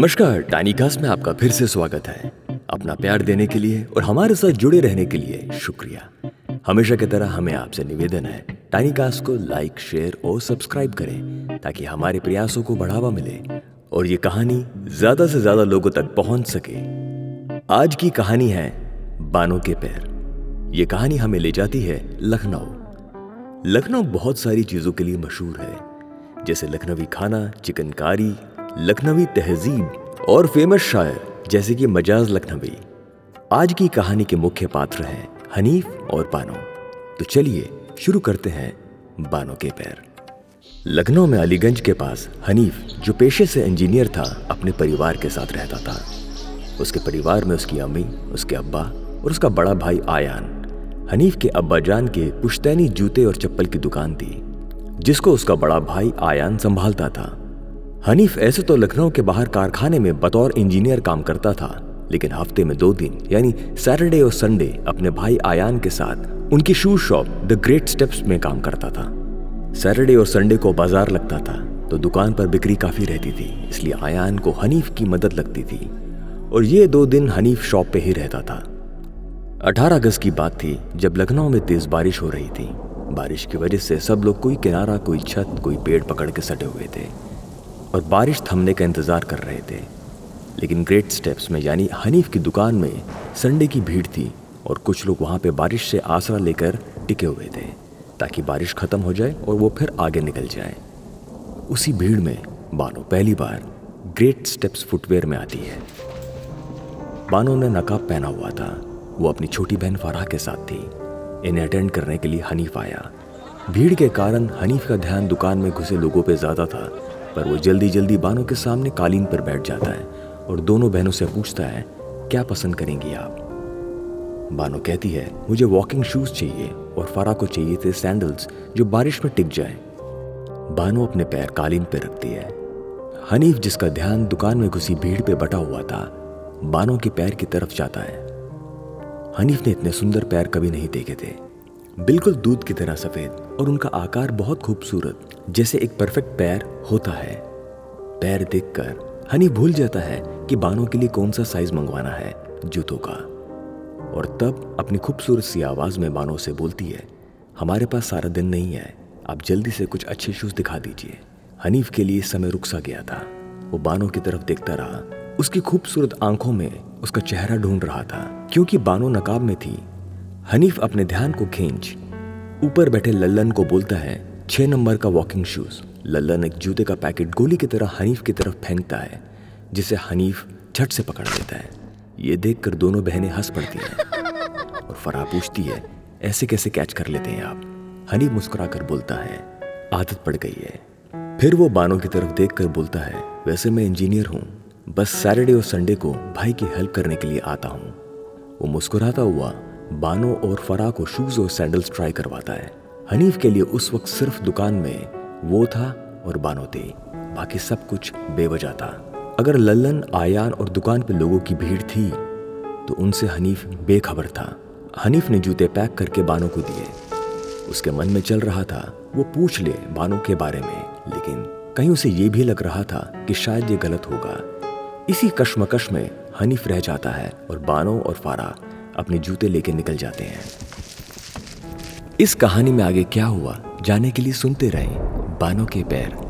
नमस्कार tiny cast में आपका फिर से स्वागत है। अपना प्यार देने के लिए और हमारे साथ जुड़े रहने के लिए शुक्रिया। हमेशा की तरह हमें आपसे निवेदन है टाइनी कास्ट को लाइक शेयर और सब्सक्राइब करें, ताकि हमारे प्रयासों को बढ़ावा मिले और ये कहानी ज़्यादा से ज़्यादा लोगों तक पहुँच सके। आज की कहानी है बानों के पैर। ये कहानी हमें ले जाती है लखनऊ। लखनऊ बहुत सारी चीज़ों के लिए मशहूर है, जैसे लखनवी खाना, चिकनकारी लखनवी तहजीब और फ़ेमस शायर जैसे कि मजाज लखनवी। आज की कहानी के मुख्य पात्र हैं हनीफ और बानो। तो चलिए शुरू करते हैं बानो के पैर। लखनऊ में अलीगंज के पास हनीफ, जो पेशे से इंजीनियर था, अपने परिवार के साथ रहता था। उसके परिवार में उसकी अम्मी, उसके अब्बा और उसका बड़ा भाई आयान। हनीफ के अब्बा जान के पुश्तैनी जूते और चप्पल की दुकान थी, जिसको उसका बड़ा भाई आयान संभालता था। हनीफ ऐसे तो लखनऊ के बाहर कारखाने में बतौर इंजीनियर काम करता था, लेकिन हफ़्ते में दो दिन, यानी सैटरडे और संडे, अपने भाई आयान के साथ उनकी shoe shop the great steps में काम करता था। सैटरडे और संडे को बाज़ार लगता था तो दुकान पर बिक्री काफ़ी रहती थी, इसलिए आयान को हनीफ की मदद लगती थी। और ये दो दिन हनीफ शॉप पे ही रहता था। 18 अगस्त की बात थी, जब लखनऊ में तेज बारिश हो रही थी। बारिश की वजह से सब लोग कोई किनारा, कोई छत, कोई पेड़ पकड़ के सटे हुए थे। और बारिश थमने का इंतज़ार कर रहे थे। लेकिन ग्रेट स्टेप्स में, यानी हनीफ की दुकान में संडे की भीड़ थी और कुछ लोग वहाँ पे बारिश से आसरा लेकर टिके हुए थे, ताकि बारिश ख़त्म हो जाए और वो फिर आगे निकल जाए। उसी भीड़ में, बानो, पहली बार ग्रेट स्टेप्स फुटवेयर में आती है। बानो ने नकाब पहना हुआ था। वो अपनी छोटी बहन फराह के साथ थी। इन्हें अटेंड करने के लिए हनीफ आया। भीड़ के कारण हनीफ का ध्यान दुकान में घुसे लोगों पे ज़्यादा था। पर वो जल्दी जल्दी बानो के सामने कालीन पर बैठ जाता है और दोनों बहनों से पूछता है, क्या पसंद करेंगी आप? बानो कहती है, मुझे वॉकिंग शूज़ चाहिए और फरा को चाहिए थे सैंडल्स जो बारिश में टिक जाए. बानो अपने पैर कालीन पर रखती है। हनीफ, जिसका ध्यान दुकान में घुसी भीड़ पे बटा हुआ था, बानो के पैर की तरफ़ जाता है। हनीफ ने इतने सुंदर पैर कभी नहीं देखे थे। बिल्कुल दूध की तरह सफ़ेद और उनका आकार बहुत खूबसूरत, जैसे एक परफेक्ट पैर होता है। पैर देखकर हनी भूल जाता है कि बानों के लिए कौन सा साइज़ मंगवाना है, जूतों का। और तब अपनी खूबसूरत सी आवाज़ में बानों से बोलती है, हमारे पास सारा दिन नहीं है, आप जल्दी से कुछ अच्छे शूज़ दिखा दीजिए। हनीफ के लिए समय रुक सा गया था। वो बानों की तरफ़ देखता रहा। उसकी खूबसूरत आँखों में उसका चेहरा ढूंढ रहा था, क्योंकि बानो नकाब में थी। हनीफ अपने ध्यान को खींच। ऊपर बैठे लल्लन को बोलता है, छह नंबर का वॉकिंग शूज़ लल्लन एक जूते का पैकेट गोली की तरह हनीफ की तरफ़ फेंकता है, जिसे हनीफ झट से पकड़ लेता है। ये देखकर दोनों बहनें हंस पड़ती हैं और फराह पूछती है, ऐसे कैसे कैच कर लेते हैं आप? हनीफ मुस्कुराकर बोलता है, आदत पड़ गई है। फिर वो बानों की तरफ़ देखकर बोलता है, वैसे मैं इंजीनियर हूँ। बस सैटरडे और संडे को भाई की हेल्प करने के लिए आता हूँ। वो मुस्कुराता हुआ बानो और फरा को शूज़ और सैंडल्स ट्राई करवाता है। हनीफ के लिए उस वक्त सिर्फ़ दुकान में वो था और बानो थे। बाकी सब कुछ बेवजह था। अगर लल्लन, आयान और दुकान पे लोगों की भीड़ थी तो उनसे हनीफ बेखबर था। हनीफ ने जूते पैक करके बानो को दिए। उसके मन में चल रहा था, वो पूछ ले बानो के बारे में। लेकिन कहीं उसे ये भी लग रहा था कि शायद ये गलत होगा। इसी कश्मकश में हनीफ रह जाता है और बानो और फारा अपने जूते लेके निकल जाते हैं। इस कहानी में आगे क्या हुआ, जाने के लिए सुनते रहें बानों के पैर।